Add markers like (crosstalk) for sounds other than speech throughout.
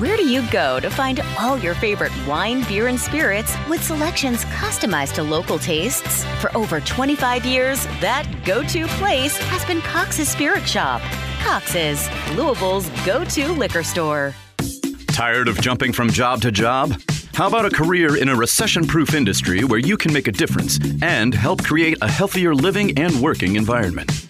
Where do you go to find all your favorite wine, beer, and spirits with selections customized to local tastes? For over 25 years, that go to place has been Cox's Spirit Shop. Cox's, Louisville's go to liquor store. Tired of jumping from job to job? How about a career in a recession proof industry where you can make a difference and help create a healthier living and working environment?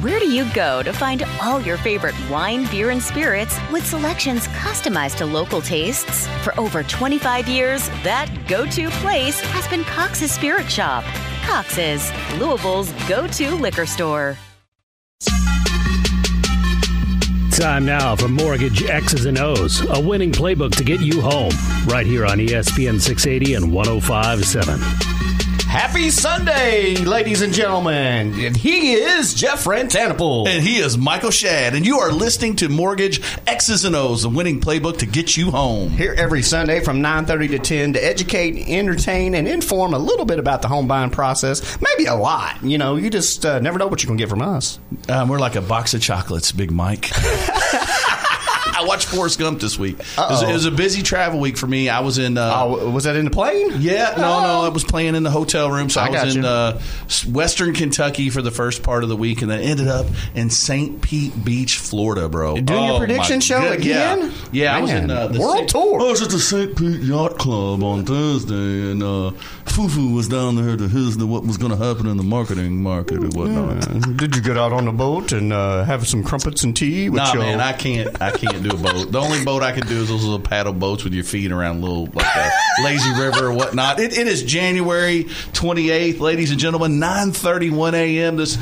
Where do you go to find all your favorite wine, beer, and spirits with selections customized to local tastes? For over 25 years, that go to place has been Cox's Spirit Shop. Cox's, Louisville's go to liquor store. Time now for Mortgage X's and O's, a winning playbook to get you home. Right here on ESPN 680 and 1057. Happy Sunday, ladies and gentlemen. And he is Jeff Rantanapel. And he is Michael Shad. And you are listening to Mortgage X's and O's, the winning playbook to get you home. Here every Sunday from 9.30 to 10 to educate, entertain, and inform a little bit about the home buying process. Maybe a lot. You know, you just uh, never know what you're going to get from us. Um, we're like a box of chocolates, Big Mike. (laughs) I watched Forrest Gump this week. It was, it was, a busy travel week for me. I was in. Uh, oh, was that in the plane? Yeah, no, no. I was playing in the hotel room, so I, I was in uh, Western Kentucky for the first part of the week, and then ended up in St. Pete Beach, Florida, bro. You're doing oh, your prediction show good, again? Yeah, yeah. I was in uh, the world St. tour. I was at the St. Pete Yacht Club on Thursday, and uh, Fufu was down there to his to what was going to happen in the marketing market and whatnot. Yeah. Did you get out on the boat and uh, have some crumpets and tea? With nah, your... man, I can't. I can't do a boat. The only boat I can do is those little paddle boats with your feet around little like a lazy river or whatnot. It, it is January twenty eighth, ladies and gentlemen, nine thirty one a.m. This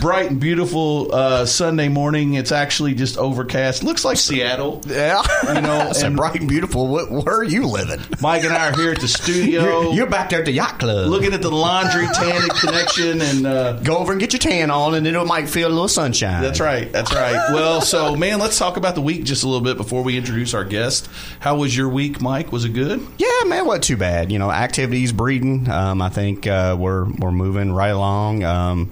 bright and beautiful uh, Sunday morning. It's actually just overcast. Looks like Seattle. Yeah, you know, (laughs) it's and bright and beautiful. What, where are you living? Mike and I are here at the studio. You're, you're back there at the yacht club, looking at the laundry tanning (laughs) connection, and uh, go over and get your tan on, and then it might feel a little sunshine. That's right. That's right. Well, so man, let's talk about the week just a little bit before we introduce our guest. How was your week, Mike? Was it good? Yeah, man, wasn't too bad. You know, activities breeding. Um, I think uh, we're we're moving right along. Um,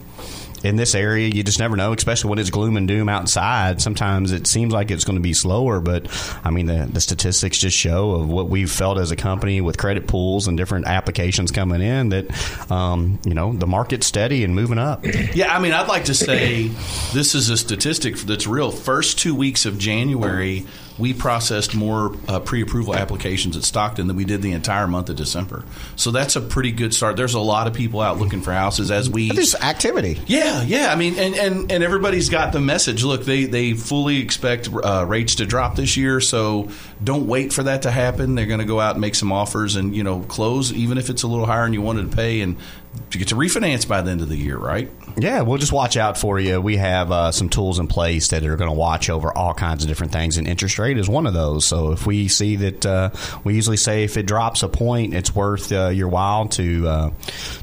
in this area, you just never know, especially when it's gloom and doom outside. Sometimes it seems like it's going to be slower, but I mean, the, the statistics just show of what we've felt as a company with credit pools and different applications coming in that, um, you know, the market's steady and moving up. Yeah, I mean, I'd like to say this is a statistic that's real. First two weeks of January, we processed more uh, pre-approval applications at Stockton than we did the entire month of December. So that's a pretty good start. There's a lot of people out looking for houses as we. There's activity. Yeah, yeah. I mean, and, and, and everybody's got the message. Look, they they fully expect uh, rates to drop this year, so don't wait for that to happen. They're going to go out and make some offers and you know close, even if it's a little higher and you wanted to pay, and to get to refinance by the end of the year, right? Yeah, we'll just watch out for you. We have uh, some tools in place that are going to watch over all kinds of different things, and interest rate is one of those. So if we see that, uh, we usually say if it drops a point, it's worth uh, your while to uh,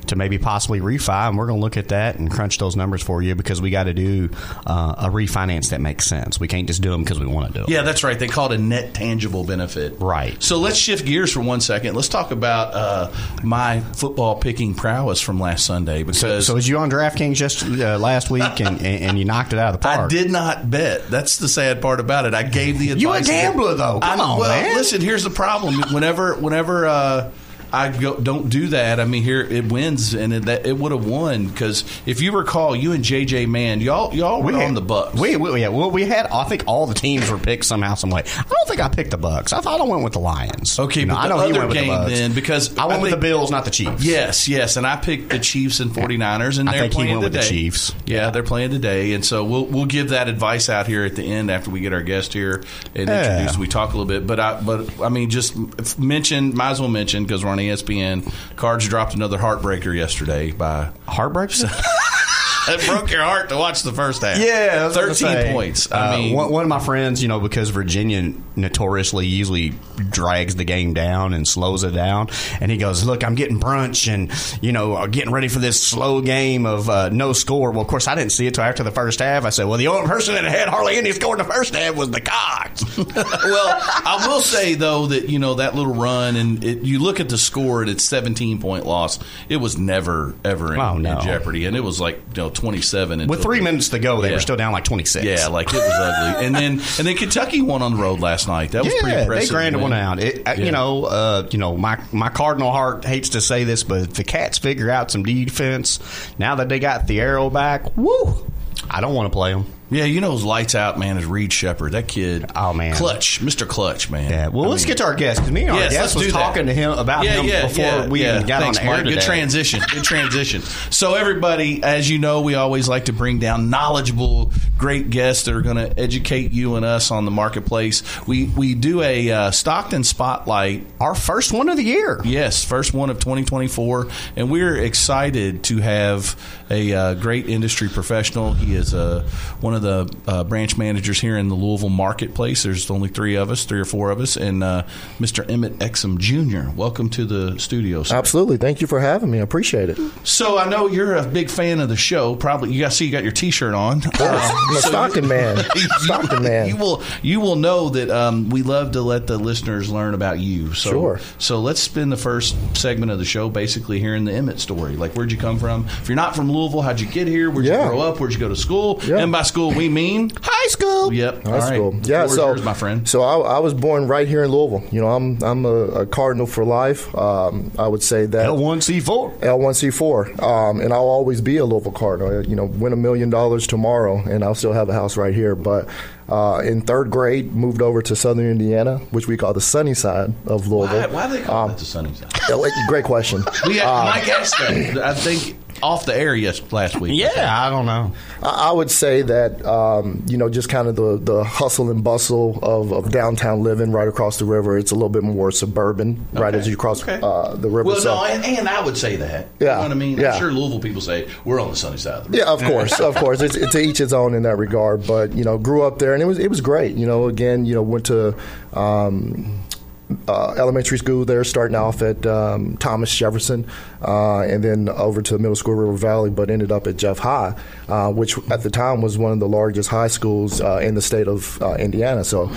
to maybe possibly refi, and we're going to look at that and crunch those numbers for you because we got to do uh, a refinance that makes sense. We can't just do them because we want to do them. Yeah, that's right. They call it a net tangible benefit. Right. So let's shift gears for one second. Let's talk about uh, my football picking prowess from last Sunday because so, so was you on DraftKings just uh, last week and, and, you knocked it out of the park? I did not bet. That's the sad part about it. I gave the advice. You a gambler though? Come I, on, well, man. listen. Here's the problem. Whenever, whenever. Uh, I go, don't do that. I mean, here it wins, and it, that it would have won because if you recall, you and JJ Man, y'all y'all were on the Bucks. We, we yeah, well, we had. I think all the teams were picked somehow, some way. I don't think I picked the Bucks. I thought I went with the Lions. Okay, You know, but I know he other went with the game Bucks. then because I went I with the Bills, not the Chiefs. Yes, yes, and I picked the Chiefs and 49ers, and I they're think he playing went with the today. Chiefs. Yeah, they're playing today, and so we'll we'll give that advice out here at the end after we get our guest here and Yeah. introduce. We talk a little bit, but I but I mean, just mention, might as well mention because we're on ESPN. Cards dropped another heartbreaker yesterday by Heartbreakers. (laughs) (laughs) it broke your heart to watch the first half. Yeah, I thirteen points. I Uh, mean, one, one of my friends, you know, because Virginia notoriously usually drags the game down and slows it down, and he goes, "Look, I'm getting brunch, and you know, uh, getting ready for this slow game of uh, no score." Well, of course, I didn't see it till after the first half. I said, "Well, the only person that had hardly any score in the first half was the Cox." (laughs) well, I will say though that you know that little run, and it, you look at the score, and it's seventeen point loss. It was never ever in, Oh, no. in jeopardy, and it was like you know twenty seven. With three minutes to go, they Yeah. were still down like twenty six. Yeah, like it was ugly. And then (laughs) and then Kentucky won on the road last night. That was pretty impressive. they grinded one out. It, Yeah. You know, uh, you know, my my Cardinal heart hates to say this, but if the Cats figure out some defense now that they got the arrow back, woo! I don't want to play them. Yeah, you know, who's lights out, man, is Reed Sheppard. That kid. Oh, man. Clutch, Mr. Clutch, man. Yeah. Well, I let's mean- get to our guest because me and our Yes, guest was do that. talking to him about yeah, him yeah, before yeah, we even got Thanks, on the air. Good transition. Good transition. So, everybody, as you know, we always like to bring down knowledgeable, great guests that are going to educate you and us on the marketplace. We we do a uh, Stockton spotlight Our first one of the year. Yes, first one of 2024, and we're excited to have a uh, great industry professional. He is uh, one of the uh, branch managers here in the Louisville marketplace. There's only three of us, three or four of us, and uh, Mr. Emmett Exum Jr. Welcome to the studio. Sir. Absolutely. Thank you for having me. I appreciate it. So I know you're a big fan of the show. Probably you got see you got your T-shirt on. (laughs) I'm so Stockton man. (laughs) Stockton man. You will you will know that um, we love to let the listeners learn about you. So, Sure. So let's spend the first segment of the show basically hearing the Emmett story. Like where'd you come from? If you're not from Louisville, how'd you get here? Where'd Yeah. you grow up? Where'd you go to school? Yeah. And by school we mean High school. Yep. High All right. school. Yeah, floor so yours, my friend. So I, I was born right here in Louisville. You know, I'm I'm a, a Cardinal for life. Um, I would say that L one C four. L1C4, um, and I'll always be a Louisville Cardinal. You know, win a million dollars tomorrow, and I'll still have a house right here. But uh, in third grade, moved over to Southern Indiana, which we call the sunny side of Louisville. Why, why do they call Um, it the sunny side? (laughs) Great question. We had, Uh, Mike asked that. I think off the air yes last week. Yeah, I don't know. I I would say that um, you know just kind of the, the hustle and bustle of, of downtown living right across the river. It's a little bit more suburban right as you cross Okay. uh, the river. Well, So- no, and, and I would say that. Yeah, You know what I mean? yeah. I'm sure Louisville people say we're on the sunny side of the Yeah, of course, of course. It's, it's to each his own in that regard. But you know, grew up there, and it was it was great. You know, again, you know, went to um, uh, elementary school there, starting off at um, Thomas Jefferson, uh, and then over to the middle school River Valley, but ended up at Jeff High, uh, which at the time was one of the largest high schools uh, in the state of uh, Indiana. So,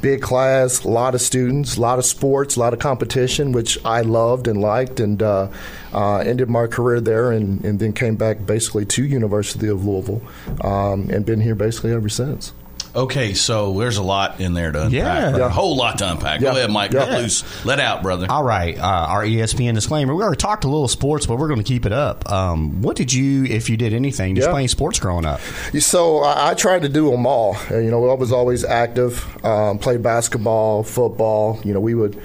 big class, a lot of students, a lot of sports, a lot of competition, which I loved and liked, and uh, ended my career there, and, and then came back basically to University of Louisville, um, and been here basically ever since. Okay, so there's a lot in there to unpack. Yeah. A Yeah. whole lot to unpack. Go ahead, Mike. Yeah. Let loose. Let out, brother. All right, uh, our ESPN disclaimer. We already talked a little sports, but we're going to keep it up. Um, what did you, if you did anything, just Yeah. playing sports growing up? So I, I tried to do them all. You know, I was always active. Um, played basketball, football. You know, we would,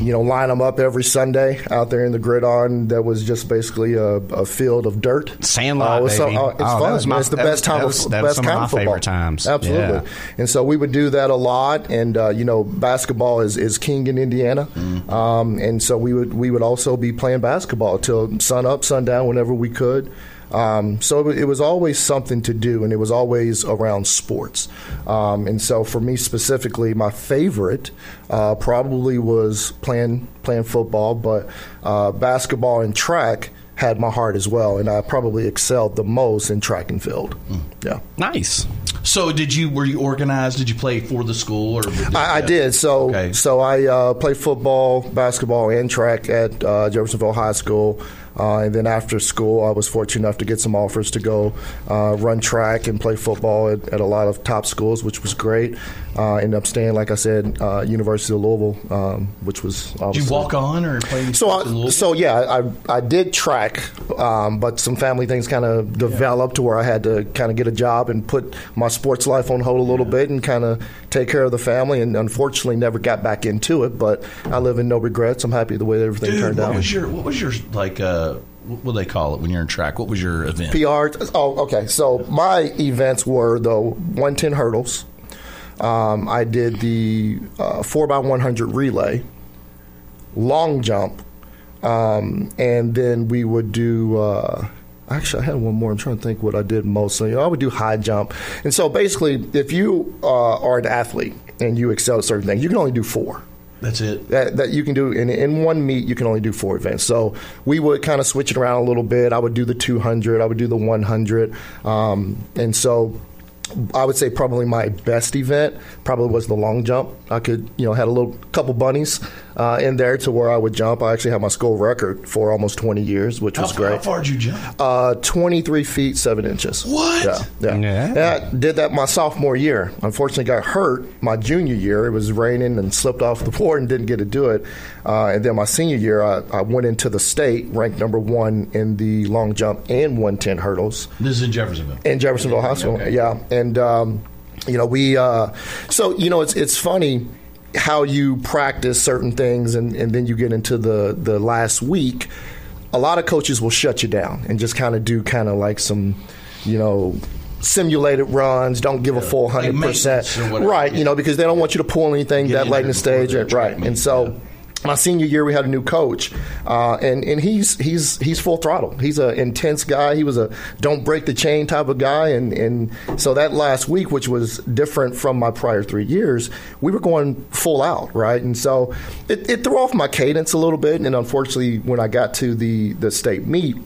you know, line them up every Sunday out there in the gridiron. That was just basically a, a field of dirt. Sandlot, Uh, it was so- baby. oh, it's Oh, that fun. was my- it's the that best was- time. that of- was- that was best some of my of football. favorite times. Absolutely. Yeah. And so we would do that a lot. And uh, you know, basketball is, is king in Indiana. Mm-hmm. Um, and so we would we would also be playing basketball till sun up, sundown, whenever we could. Um, so it, it was always something to do, and it was always around sports. Um, and so for me specifically, my favorite uh, probably was playing playing football, but uh, basketball and track had my heart as well, and I probably excelled the most in track and field. Yeah. Nice. So, did you were you organized? Did you play for the school or? Did I, I did. So, Okay. so I uh, played football, basketball, and track at uh, Jeffersonville High School. Uh, and then after school, I was fortunate enough to get some offers to go uh, run track and play football at, at, a lot of top schools, which was great. Uh, ended up staying, like I said, uh, University of Louisville, um, which was. Did you walk on or play? So, I, so yeah, I, I did track, um, but some family things kind of developed yeah. to where I had to kind of get a job and put my sports life on hold a little yeah. bit and kind of take care of the family. And unfortunately, never got back into it. But I live in no regrets. I'm happy the way everything Dude, turned what out. Was your, what was your like? Uh, what do they call it when you're in track? What was your event? PR. Oh, okay. So my events were the 110 hurdles. Um, I did the uh, 4x100 relay, long jump, um, and then we would do. Uh, actually, I had one more. I'm trying to think what I did mostly. I would do high jump. And so basically, if you uh, are an athlete and you excel at certain things, you can only do four. That's it. That, that you can do in, in one meet, you can only do four events. So we would kind of switch it around a little bit. I would do the 200, I would do the 100, um, and so I would say probably my best event probably was the long jump. I could, you know, had a little couple bunnies uh, in there to where I would jump. I actually had my school record for almost 20 years, which how, was great. How far did you jump? Uh, 23 feet 7 inches. What? Yeah, yeah. yeah. yeah. I did that my sophomore year. Unfortunately, got hurt my junior year. It was raining and slipped off the (laughs) board and didn't get to do it. Uh, and then my senior year, I, I, went into the state, ranked number one in the long jump and 110 hurdles. This is in Jeffersonville. In Jeffersonville High School, okay. yeah. And, um, you know, we, uh, so, you know, it's, it's funny how you practice certain things and, and then you get into the, the last week, a lot of coaches will shut you down and just kind of do kind of like some, you know, simulated runs, don't give yeah. a full 100%. Like right, you know, because they don't want you to pull anything that late in the stage. Right. And so. My senior year we had a new coach uh, and and he's he's he's full throttle. He's an intense guy. He was a don't break the chain type of guy and and so that last week which was different from my prior three years we were going full out right? And so it, it threw off my cadence a little bit and unfortunately when I got to the the state meet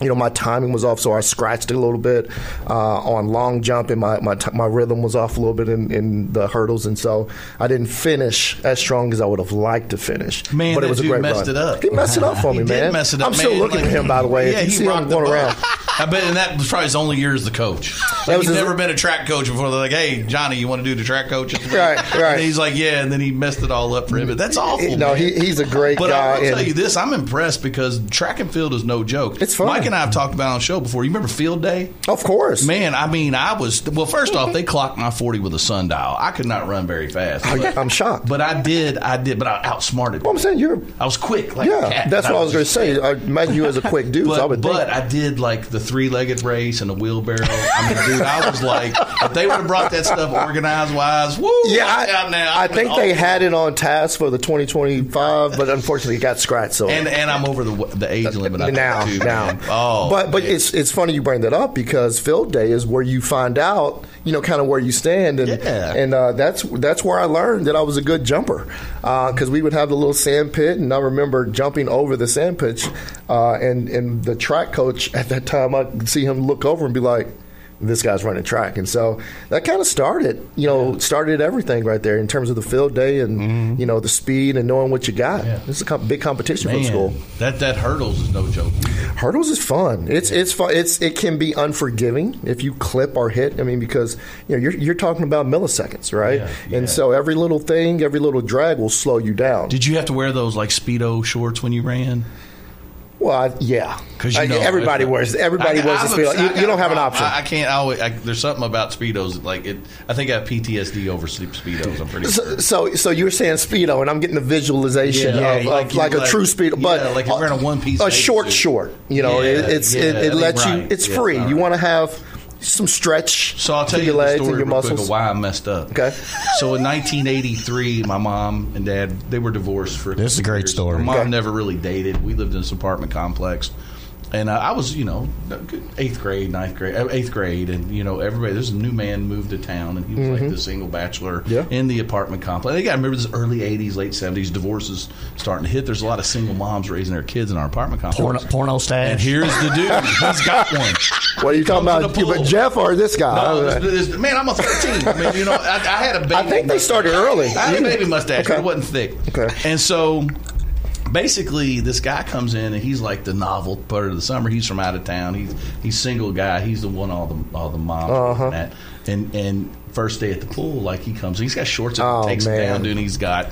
you know, my timing was off, so I scratched it a little bit uh, on long jump, and my my, t- my rhythm was off a little bit in, in, the hurdles, and so I didn't finish as strong as I would have liked to finish. Man, but it was a great messed run. it up. He messed it up for (laughs) me, man. Mess it up, I'm still man. looking like, at him, by the way. Yeah, if you he see him going around. (laughs) I bet, and that was probably his only year as the coach. Like he's never been a track coach before. They're like, "Hey, Johnny, you want to do the track coach?" (laughs) Right, right. And he's like, "Yeah," and then he messed it all up for him. But that's awful. No, he, he's a great but guy. But I will tell you this: I'm impressed because track and field is no joke. It's fun. Mike and I have talked about on the show before. You remember Field Day? Of course, man. I mean, I was well. First off, they clocked my 40 with a sundial. I could not run very fast. But, I'm shocked. But I did. I did. But I outsmarted. Well, I'm saying you're. I was quick. Like yeah, that's what I was, was going to say. I imagine you as a quick dude. but, so I would but think. I did like the three-legged race and a wheelbarrow. I mean, dude, I was like, if they would have brought that stuff organized wise, woo, yeah, I, now. I think they had it on task for the 2025, but unfortunately, it got scratched. So and and I'm over the the age limit I now. Too, now, man. oh, but but man. it's it's funny you bring that up because field day is where you find out you know kind of where you stand and yeah. and uh, that's that's where I learned that I was a good jumper because uh, we would have the little sand pit and I remember jumping over the sand pit uh, and and the track coach at that time I could see him look over and be like this guy's running track. And so that kind of started, you know, yeah. started everything right there in terms of the field day and, mm-hmm. you know, the speed and knowing what you got. Yeah. This is a com- big competition Man, for school. That that hurdles is no joke. Hurdles is fun. It's it's fun. It's it can be unforgiving if you clip or hit. I mean, because you know you're you're talking about milliseconds, right? Yeah, and so every little thing, every little drag will slow you down. Did you have to wear those like speedo shorts when you ran? Well, I, yeah, because you uh, know, everybody uh, wears everybody I, wears the speedo. You, you, don't have an option. I, I can't. I always, there's something about speedos. Like it, I think I have PTSD over sleep speedos. I'm pretty. So, so, so, you're saying speedo, and I'm getting the visualization yeah, of, like, of like, like, a true speedo, but yeah, like you're wearing a one piece, a short suit. short. You know, yeah, it, it's it, it lets right. you. It's free. You want to have some stretch. So I'll tell you the story your muscles. quick of why I messed up. Okay. So in 1983, my mom and dad they were divorced for. This is a great years. story. My mom okay. never really dated. We lived in this apartment complex and uh, I was, you know, eighth grade, ninth grade, uh, eighth grade, and you know, everybody. There's a new man moved to town, and he was mm-hmm. like the single bachelor yeah. in the apartment complex. I got remember this early '80s, late '70s, divorces starting to hit. There's a lot of single moms raising their kids in our apartment complex. Porno, porno stash. And here's the dude. He's got one. (laughs) What are you talking about? But Jeff or this guy? No, this, this, man, I'm a 13. I mean, you know, I, I had a baby. I think they started early. I had a baby mustache, okay. but it wasn't thick. Okay. And so basically this guy comes in and he's like the novel part of the summer. He's from out of town. He's he's single guy. He's the one all the all the moms Uh-huh. at. And and first day at the pool, like he comes, he's got shorts and Oh, takes man. down, dude. And he's got.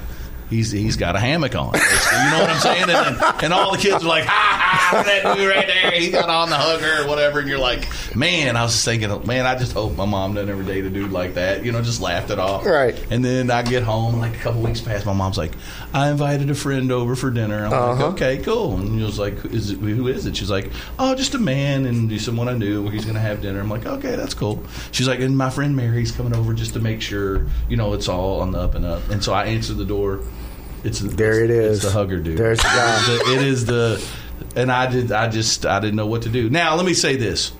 He's, he's got a hammock on. (laughs) You know what I'm saying? And, and, and all the kids are like, ha ha, look that dude right there. He got on the hugger or whatever. And you're like, man, I was just thinking, man, I just hope my mom doesn't ever date a dude like that. You know, just laughed it off. Right. And then I get home, like a couple weeks past, my mom's like, I invited a friend over for dinner. I'm like, uh-huh. okay, cool. And he was like, is it, who is it? She's like, oh, just a man and he's someone I knew. Where he's going to have dinner. I'm like, okay, that's cool. She's like, and my friend Mary's coming over just to make sure, you know, it's all on the up and up. And so I answer the door. It's There it it's is. the hugger dude. There's the guy. (laughs) It is the, and I did. I just I didn't know what to do. Now let me say this: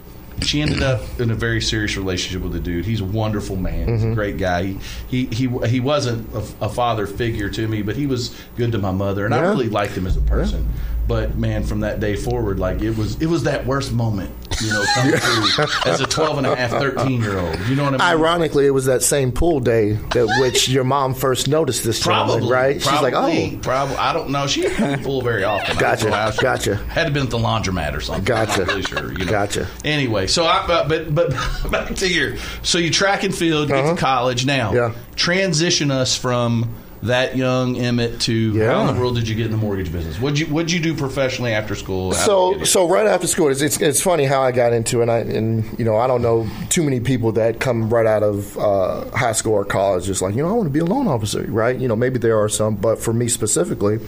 she ended up in a very serious relationship with the dude. He's a wonderful man. He's Mm-hmm. a great guy. He he he, he wasn't a, a father figure to me, but he was good to my mother, and I really liked him as a person. But man, from that day forward, like it was it was that worst moment, you know, coming through as a 12 and a half, (laughs) 13 year old. You know what I mean? Ironically, it was that same pool day that which your mom first noticed this gentleman, Probably, right? She's like, "Oh, probably. I don't know. She didn't come pool very often. Gotcha, don't know how she- gotcha. Had to been at the laundromat or something. Gotcha. I'm not really sure. You know? Gotcha. Anyway, so I, but but, but (laughs) back to your. So you track and field, get to college. Now, Uh-huh. Yeah. transition us from that young Emmett to how in the world did you get in the mortgage business? What'd you What'd you do professionally after school? How did you So, so right after school, it's, it's it's funny how I got into it. And, I, and you know, I don't know too many people that come right out of uh, high school or college, just like you know, I want to be a loan officer, right? You know, maybe there are some, but for me specifically,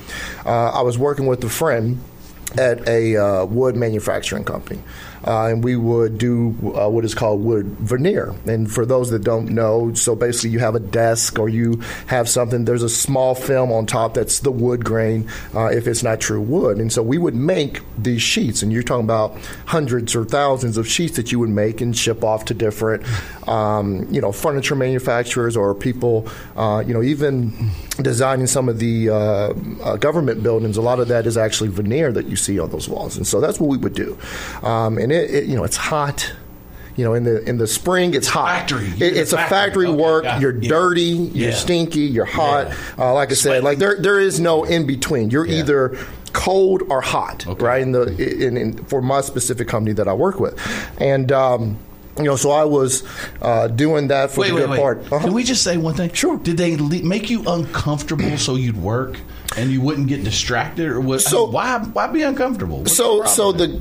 uh, I was working with a friend at a uh, wood manufacturing company. Uh, and we would do uh, what is called wood veneer. And for those that don't know, so basically you have a desk or you have something, there's a small film on top that's the wood grain uh, if it's not true wood. And so we would make these sheets, and you're talking about hundreds or thousands of sheets that you would make and ship off to different, um, you know, furniture manufacturers or people, uh, you know, even designing some of the uh, uh, government buildings. A lot of that is actually veneer that you see on those walls, and so that's what we would do. Um, and it, it, you know, it's hot. You know, in the in the spring, it's hot. Factory. It- it's a factory. factory Okay, work. it. You're Yeah. dirty. You're Yeah. stinky. You're hot. Yeah. Uh, like I said, like there there is no in between. You're Yeah. either cold or hot, Okay. right? In the in, in for my specific company that I work with, and. Um, you know, so I was uh, doing that for wait, the wait, good wait. part. Uh-huh. Can we just say one thing? Sure. Did they le- make you uncomfortable so you'd work and you wouldn't get distracted, or what? So- why why be uncomfortable? What's so the so the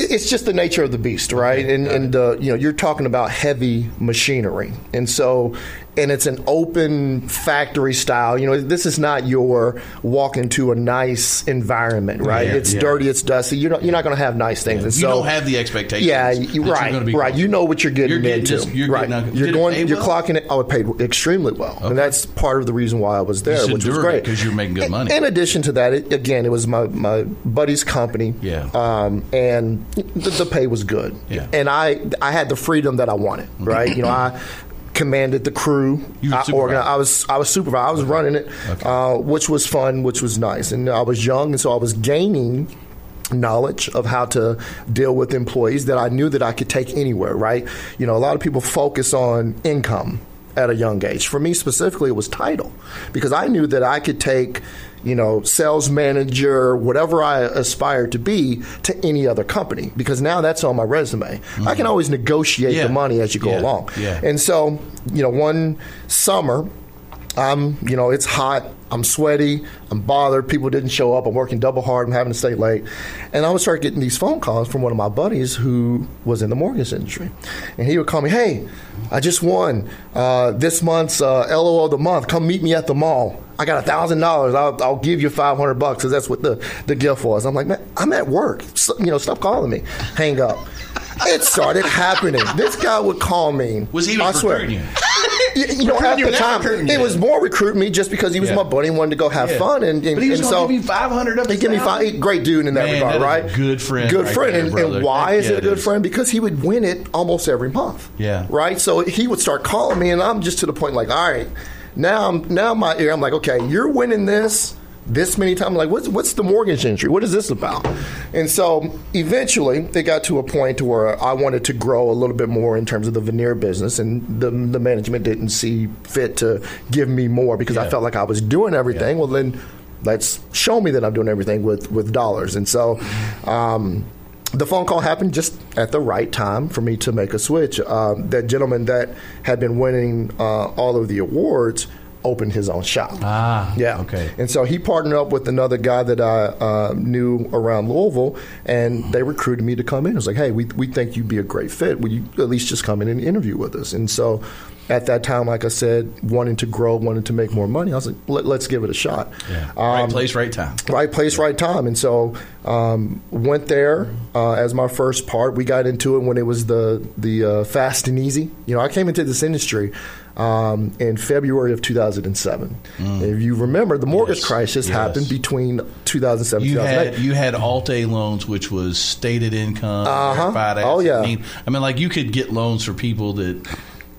it's just the nature of the beast right and and uh, you know you're talking about heavy machinery and so and it's an open factory style you know this is not your walk into a nice environment right Yeah, it's yeah. dirty it's dusty you're not you're not going to have nice things and you so don't have the expectations. yeah, you, you're right, right. You know what you're getting, You're into. just- you're right. getting- you're going. You're well? clocking it. Oh, it paid extremely well, and that's part of the reason why I was there, which was great 'cause you're making good In- money. In addition to that, it, again, it was my my buddy's company. Yeah. Um, and the, the pay was good. Yeah. And I I had the freedom that I wanted. Right. you know I. Commanded the crew. I, supervisor. I was I was supervisor. I was running it, uh, which was fun, which was nice, and I was young, and so I was gaining knowledge of how to deal with employees that I knew that I could take anywhere, right? You know, a lot of people focus on income at a young age. For me specifically, it was title because I knew that I could take, you know, sales manager, whatever I aspired to be, to any other company because now that's on my resume. I can mm-hmm. always negotiate Yeah. the money as you go Yeah. along. Yeah. And so, you know, one summer, I'm, you know, it's hot. I'm sweaty. I'm bothered. People didn't show up. I'm working double hard. I'm having to stay late. And I would start getting these phone calls from one of my buddies who was in the mortgage industry. And he would call me, hey, I just won uh, this month's uh, LO of the month. Come meet me at the mall. I got a $1,000. I'll, I'll give you 500 bucks because that's what the, the gift was. I'm like, man, I'm at work. So, you know, stop calling me. Hang up. It started happening. This guy would call me. Was he I swear. you? You, you know, at the time, recruiting it was more recruiting me just because he was Yeah. my buddy and wanted to go have Yeah. fun. And, and, But he was and gonna so give me 500 of He his give me five. Great dude in that Man, regard, that is a right? good friend Good right friend. there, and, brother. and why Yeah, is it a good is. friend? Because he would win it almost every month. Yeah. Right. So he would start calling me, and I'm just to the point like, all right, now I'm now my ear. I'm like, okay, you're winning this. This many times, like, what's what's the mortgage industry? What is this about? And so, eventually, it got to a point where I wanted to grow a little bit more in terms of the veneer business, and the the management didn't see fit to give me more because I felt like I was doing everything. Well, then let's show me that I'm doing everything with with dollars. And so. Um, the phone call happened just at the right time for me to make a switch. Um, that gentleman that had been winning uh, all of the awards opened his own shop. Ah, yeah. okay. And so he partnered up with another guy that I uh, knew around Louisville, and they recruited me to come in. It was like, hey, we, we think you'd be a great fit. Will you at least just come in and interview with us? And so at that time, like I said, wanting to grow, wanting to make more money, I was like, Let, us give it a shot. Yeah. right place, right time. Right place, right time. And so um, went there uh, as my first part. We got into it when it was the the uh, fast and easy. You know, I came into this industry um, in February of 2007. Mm. If you remember, the mortgage Yes. crisis Yes. happened between 2007 and You 2008. had you had Alt-A loans, which was stated income, Uh-huh. Oh, yeah. I mean, I mean, like you could get loans for people that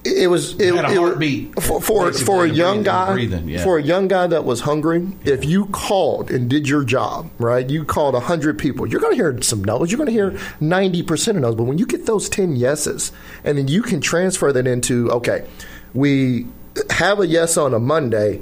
it was it, had a it heartbeat, for for, for a young breathing- guy breathing, yeah. for a young guy that was hungry if you called and did your job right you called 100 people you're going to hear some no's you're going to hear 90% of those but when you get those 10 yeses and then you can transfer that into okay we have a yes on a monday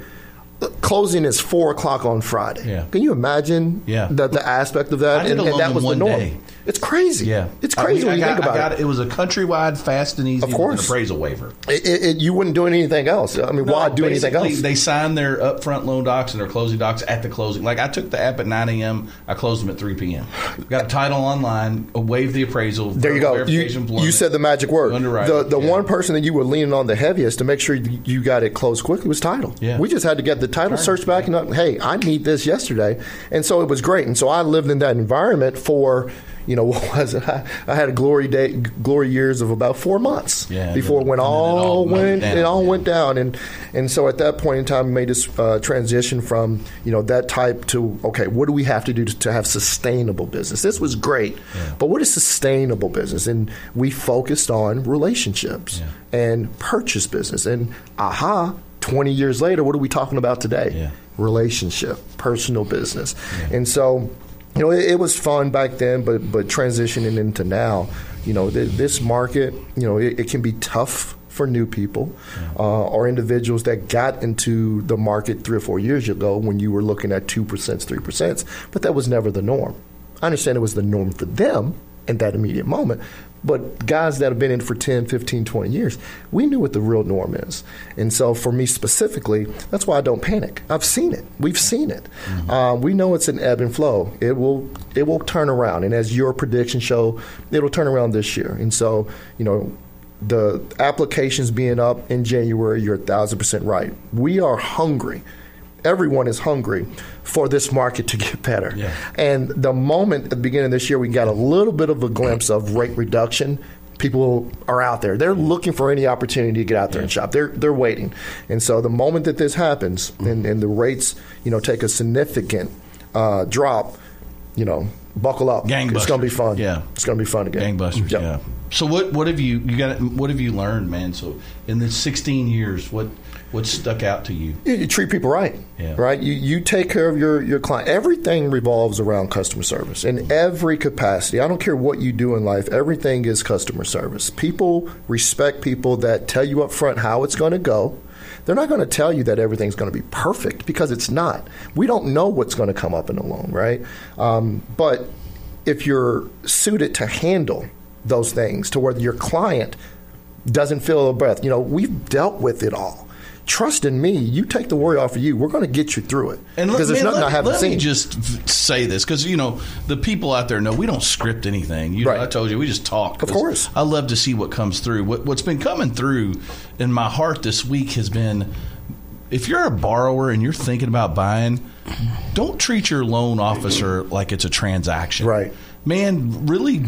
closing is four o'clock on Friday. Yeah. Can you imagine Yeah. the, the aspect of that? And, and that was the norm. day. It's crazy. Yeah, It's crazy I, when you I think got, about I got it. it. was a countrywide fast and easy Of course. appraisal waiver. It, it, it- you wouldn't do anything else. I mean, why do anything else? They signed their upfront loan docs and their closing docs at the closing. Like I took the app at 9 a.m. I closed them at 3 p.m. Got a title online, waived the appraisal. There you go. You, you said the magic word. Underwriting, The the yeah. one person that you were leaning on the heaviest to make sure you you got it closed quickly was title. Yeah. We just had to get the title search back and uh, hey, I need this yesterday, and so it was great. And so I lived in that environment for. You know, (laughs) what was it? I, I had a glory day, glory years of about four months Yeah, before when it all all went down, it all yeah. went down, and and so at that point in time, we made this uh, transition from you know that type to okay, what do we have to do to, to have sustainable business? This was great, but what is sustainable business? And we focused on relationships and purchase business, and aha. 20 years later, what are we talking about today? Yeah. Relationship, personal business. And so, you know, it, it was fun back then, but but transitioning into now, you know, th- this market, you know, it, it can be tough for new people uh, or individuals that got into the market three or four years ago when you were looking at two percent, three percent, but that was never the norm. I understand it was the norm for them in that immediate moment. But guys that have been in for 10, 15, 20 years, we knew what the real norm is. And so for me specifically, that's why I don't panic. I've seen it. We've seen it. Uh, we know it's an ebb and flow. It will it will turn around. And as your predictions show, it'll turn around this year. And so, you know, the applications being up in January, you're a thousand percent right. We are hungry. Everyone is hungry for this market to get better. Yeah. And the moment at the beginning of this year, we got a little bit of a glimpse of rate reduction. People are out there. They're looking for any opportunity to get out there and shop. They're they're waiting. And so the moment that this happens and, and the rates, you know, take a significant uh, drop, you know, buckle up. Gangbusters. It's going to be fun. Yeah. It's going to be fun again. Gangbusters. Yep. Yeah. So what what have you you got what have you learned, man? So in the 16 years, what what stuck out to you? You, you treat people right, Yeah. right? You you take care of your your client. Everything revolves around customer service in every capacity. I don't care what you do in life. Everything is customer service. People respect people that tell you up front how it's going to go. They're not going to tell you that everything's going to be perfect because it's not. We don't know what's going to come up in a loan, right? Um, but if you're suited to handle those things to where your client doesn't feel a breath. You know, we've dealt with it all. Trust in me. You take the worry off of you. We're going to get you through it. And because there's man, nothing let, I haven't let seen. me just say this because you know the people out there know we don't script anything. You know, Right. I told you we just talk. Of course. I love to see what comes through. What, what's been coming through in my heart this week has been if you're a borrower and you're thinking about buying, don't treat your loan officer like it's a transaction. Right. Man, really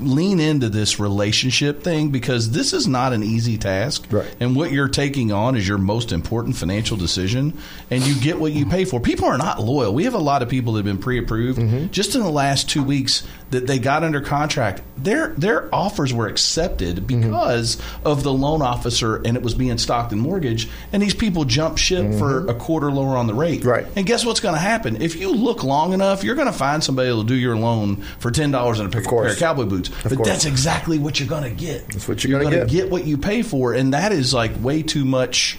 lean into this relationship thing because this is not an easy task. Right. And what you're taking on is your most important financial decision, and you get what you pay for. People are not loyal. We have a lot of people that have been pre-approved Mm-hmm. just in the last two weeks that they got under contract. Their their offers were accepted Mm-hmm. because of the loan officer, and it was being Stockton Mortgage. And these people jump ship for a quarter lower on the rate. Mm-hmm. Right. And guess what's going to happen? If you look long enough, you're going to find somebody that'll do your loan for ten dollars and a pair Of pair of cowboy boots. but course. that's exactly what you're going to get. That's what you're gonna gonna get. get what you pay for, and that is like way too much.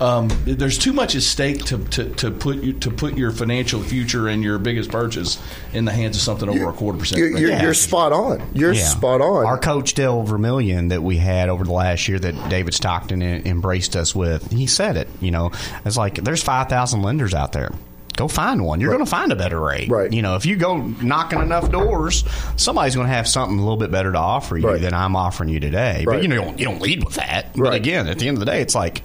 Um, there's too much at stake to, to, to put you, to put your financial future and your biggest purchase in the hands of something over a quarter percent. You're, you're, rate. you're spot on. You're Yeah. spot on. Our coach Dale Vermillion that we had over the last year that David Stockton embraced us with, he said it. You know, it's like there's five thousand lenders out there. Go find one. You're going to find a better rate. Right. You know, if you go knocking enough doors, somebody's going to have something a little bit better to offer you Right. than I'm offering you today. But you know, you don't, you don't lead with that. But again, at the end of the day, it's like,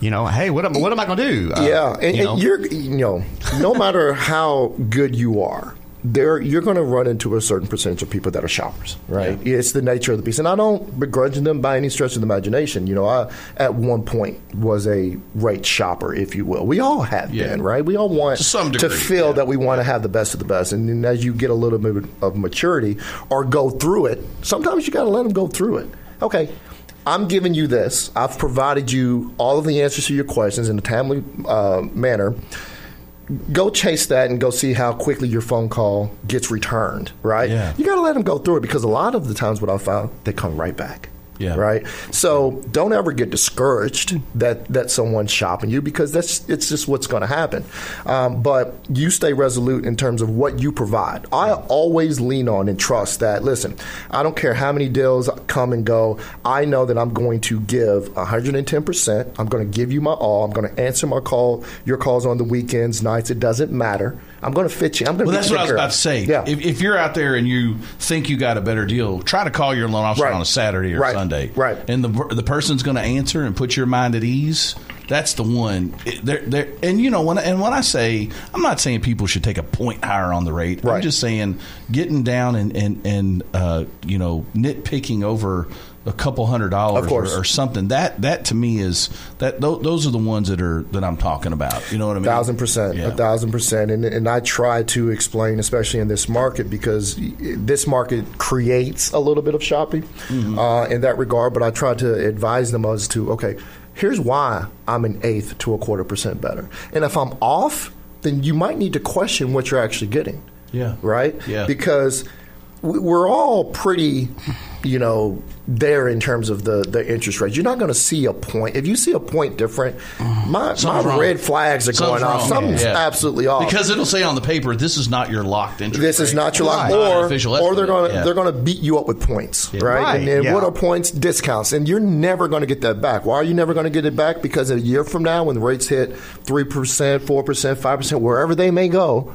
you know, hey, what am, what am I going to do? Uh, yeah, and, you and know? you're you know, no matter how good you are, there you're going to run into a certain percentage of people that are shoppers, right? It's the nature of the beast, and I don't begrudge them by any stretch of the imagination. You know, I at one point was a rate shopper, if you will. We all have Yeah. been, right? We all want To some to feel yeah. that we want to have the best of the best, and then as you get a little bit of maturity or go through it, sometimes you got to let them go through it. Okay. I'm giving you this. I've provided you all of the answers to your questions in a timely uh, manner. Go chase that and go see how quickly your phone call gets returned, right? Yeah. You got to let them go through it because a lot of the times what I found, they come right back. Yeah. Right. So don't ever get discouraged that that someone's shopping you because that's it's just what's going to happen. Um, but you stay resolute in terms of what you provide. I always lean on and trust that. Listen, I don't care how many deals come and go. I know that I'm going to give 110. percent I'm going to give you my all. I'm going to answer my call, your calls on the weekends, nights. It doesn't matter. I'm going to fit you. I'm going to. Well, that's what I was about to say. Yeah. If, if you're out there and you think you got a better deal, try to call your loan officer Right. on a Saturday or Right. Sunday. Right. And the the person's going to answer and put your mind at ease. That's the one. They're, they're, and you know when and when I say I'm not saying people should take a point higher on the rate. I'm just saying getting down and and and uh, you know nitpicking over a couple hundred dollars or, or something that that to me is that th- those are the ones that are that I'm talking about. You know what I mean? thousand percent, Yeah. a thousand percent, and and I try to explain, especially in this market, because this market creates a little bit of shopping Mm-hmm. uh, in that regard. But I try to advise them as to okay, here's why I'm an eighth to a quarter percent better, and if I'm off, then you might need to question what you're actually getting. Yeah. right. Yeah. because we're all pretty, you know, there in terms of the, the interest rates. You're not going to see a point. If you see a point different, mm-hmm. my, my wrong. red flags are Something's going off. wrong. Something's Yeah. absolutely off. Because it'll say on the paper, this is not your locked interest. this is rate. not your Right. lot, Not an or official or they're estimate. going to Yeah. they're going to beat you up with points, right? Right, And then yeah. what are points? Discounts, and you're never going to get that back. Why are you never going to get it back? Because a year from now, when the rates hit three percent, four percent, five percent, wherever they may go,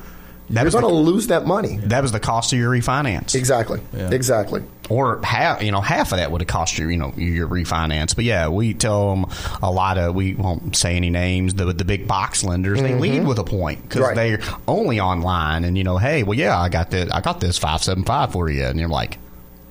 That you're was going to lose that money. that was the cost of your refinance. Exactly. Exactly. or half you know half of that would have cost you you know your refinance but yeah we tell them a lot of we won't say any names the the big box lenders they lead with a point because Mm-hmm. Right. they're only online and you know hey well yeah i got that i got this 575 for you and you're like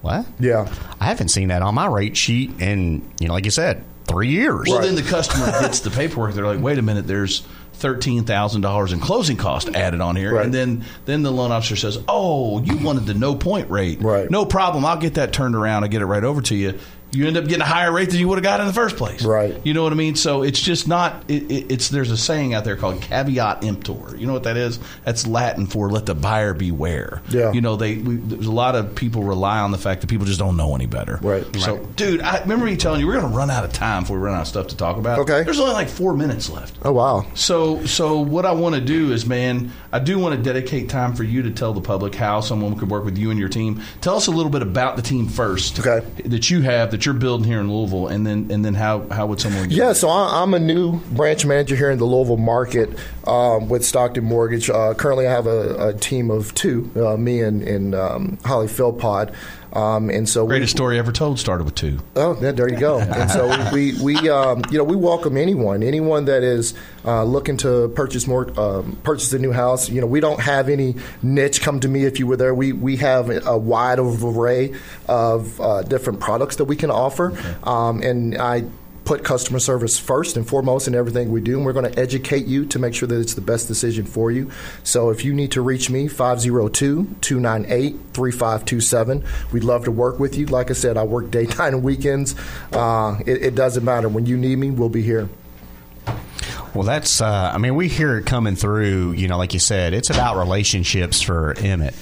what Yeah. i haven't seen that on my rate sheet in you know like you said three years Well, then the customer gets the paperwork. They're like, wait a minute, there's thirteen thousand dollars in closing cost added on here, Right. and then then the loan officer says, oh, you wanted the no point rate, Right. No problem, I'll get that turned around. I get it right over to you. You end up getting a higher rate than you would have got in the first place, Right. You know what I mean? So it's just not. It, it, it's there's a saying out there called caveat emptor. You know what that is? That's Latin for let the buyer beware. Yeah. You know they we, there's a lot of people rely on the fact that people just don't know any better, Right. So, dude, I remember me telling you we're going to run out of time before we run out of stuff to talk about. Okay. There's only like four minutes left. Oh wow. So, so what I want to do is, man, I do want to dedicate time for you to tell the public how someone could work with you and your team. Tell us a little bit about the team first, Okay. That you have that you're building here in Louisville, and then and then how how would someone? Yeah, so I'm a new branch manager here in the Louisville market um, with Stockton Mortgage. Uh, currently, I have a, a team of two, uh, me and, and um, Holly Philpott. Um, and so we- Greatest story ever told started with two. Oh, yeah, there you go. And so we, we, we um, you know, we welcome anyone, anyone that is uh, looking to purchase more, um, purchase a new house. You know, we don't have any niche. Come to me if you were there. We we have a wide array of uh, different products that we can offer, um, and I put customer service first and foremost in everything we do, and we're going to educate you to make sure that it's the best decision for you. So if you need to reach me, 502-298-3527. We'd love to work with you. Like I said, I work daytime and weekends. Uh, it, it doesn't matter. When you need me, we'll be here. Well, that's. Uh, I mean, we hear it coming through. You know, like you said, it's about relationships for Emmett,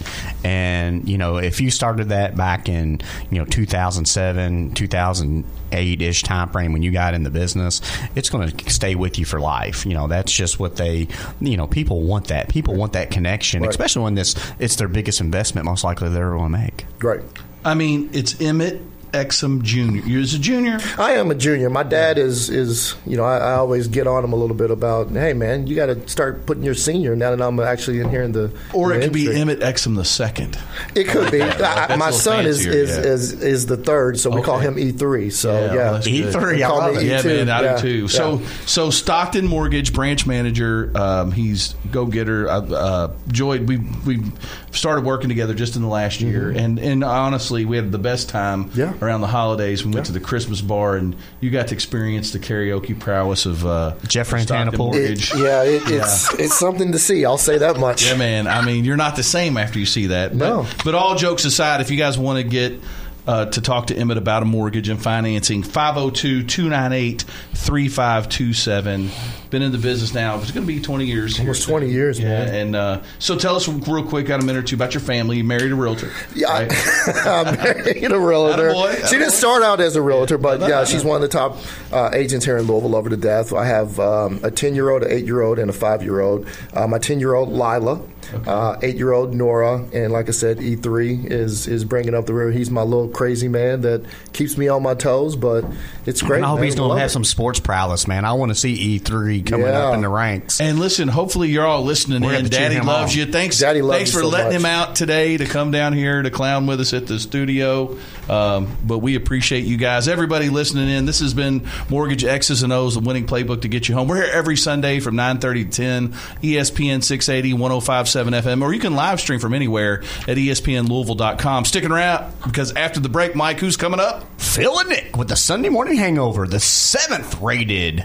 and you know, if you started that back in you know 2007, 2008 ish time frame when you got in the business, it's going to stay with you for life. You know, that's just what they. You know, people want that. People want that connection, Right. especially when this it's their biggest investment, most likely they're going to make. Right. I mean, it's Emmett Exum Jr. You're a junior. I am a junior. My dad is is you know I, I always get on him a little bit about hey man you got to start putting your senior now that I'm actually in here in the Or in it the could be. Emmett Exum the second. It could be. (laughs) I, my son is fancier, is, yeah. is is the third, so we call him E three. So Yeah, yeah, well, that's E good. three, I Call love me it. Yeah, E2, man, I yeah, do too. So, yeah. so Stockton Mortgage branch manager. Um, he's go getter. Uh, uh, Joy, we we started working together just in the last year, and and honestly, we had the best time Mm-hmm. Yeah. Around the holidays. We went to the Christmas bar, and you got to experience the karaoke prowess of uh, Jeff Stockton Frantanapool. Mortgage. It- yeah, it's it's something to see. I'll say that much. Yeah, man. I mean, you're not the same after you see that. But, No. But all jokes aside, if you guys want to get uh, to talk to Emmett about a mortgage and financing, 502 298 3527. Been in the business now. It's going to be 20 years. Almost soon. 20 years, yeah, man. And uh, so tell us real quick, got a minute or two about your family. You married a realtor. Yeah, right? (laughs) I'm married a realtor. Attaboy, She didn't start out as a realtor, but yeah, she's one of the top uh, agents here in Louisville. Love her to death. I have um, a ten year old, an eight year old, and a five year old. Uh, my ten year old Lila, uh, eight year old Nora, and like I said, E three is is bringing up the rear. He's my little crazy man that keeps me on my toes, but it's great. And I hope man. he's going to have it. some sports prowess, man. I want to see E3 coming Yeah. up in the ranks. And listen, hopefully you're all listening We're in. Daddy loves on. you. Thanks, Daddy loves thanks for so letting much. him out today to come down here to clown with us at the studio. Um, but we appreciate you guys, everybody listening in. This has been Mortgage X's and O's, the winning playbook to get you home. We're here every Sunday from 9:30 to 10, ESPN 680, 1057 FM, or you can live stream from anywhere at ESPNLouisville.com. Sticking around because after the break, Mike, who's coming up? Phil and Nick with the Sunday Morning Hangover, the seventh rated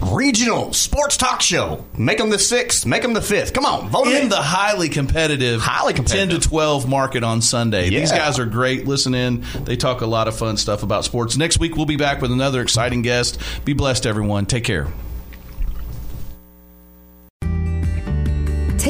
regional sports talk show. Make them the sixth, make them the fifth. Come on, vote in in. the highly competitive, Highly competitive. 10 to 12 market on Sunday. These guys are great. Listen in. They talk a lot of fun stuff about sports. Next week, we'll be back with another exciting guest. Be blessed, everyone. Take care.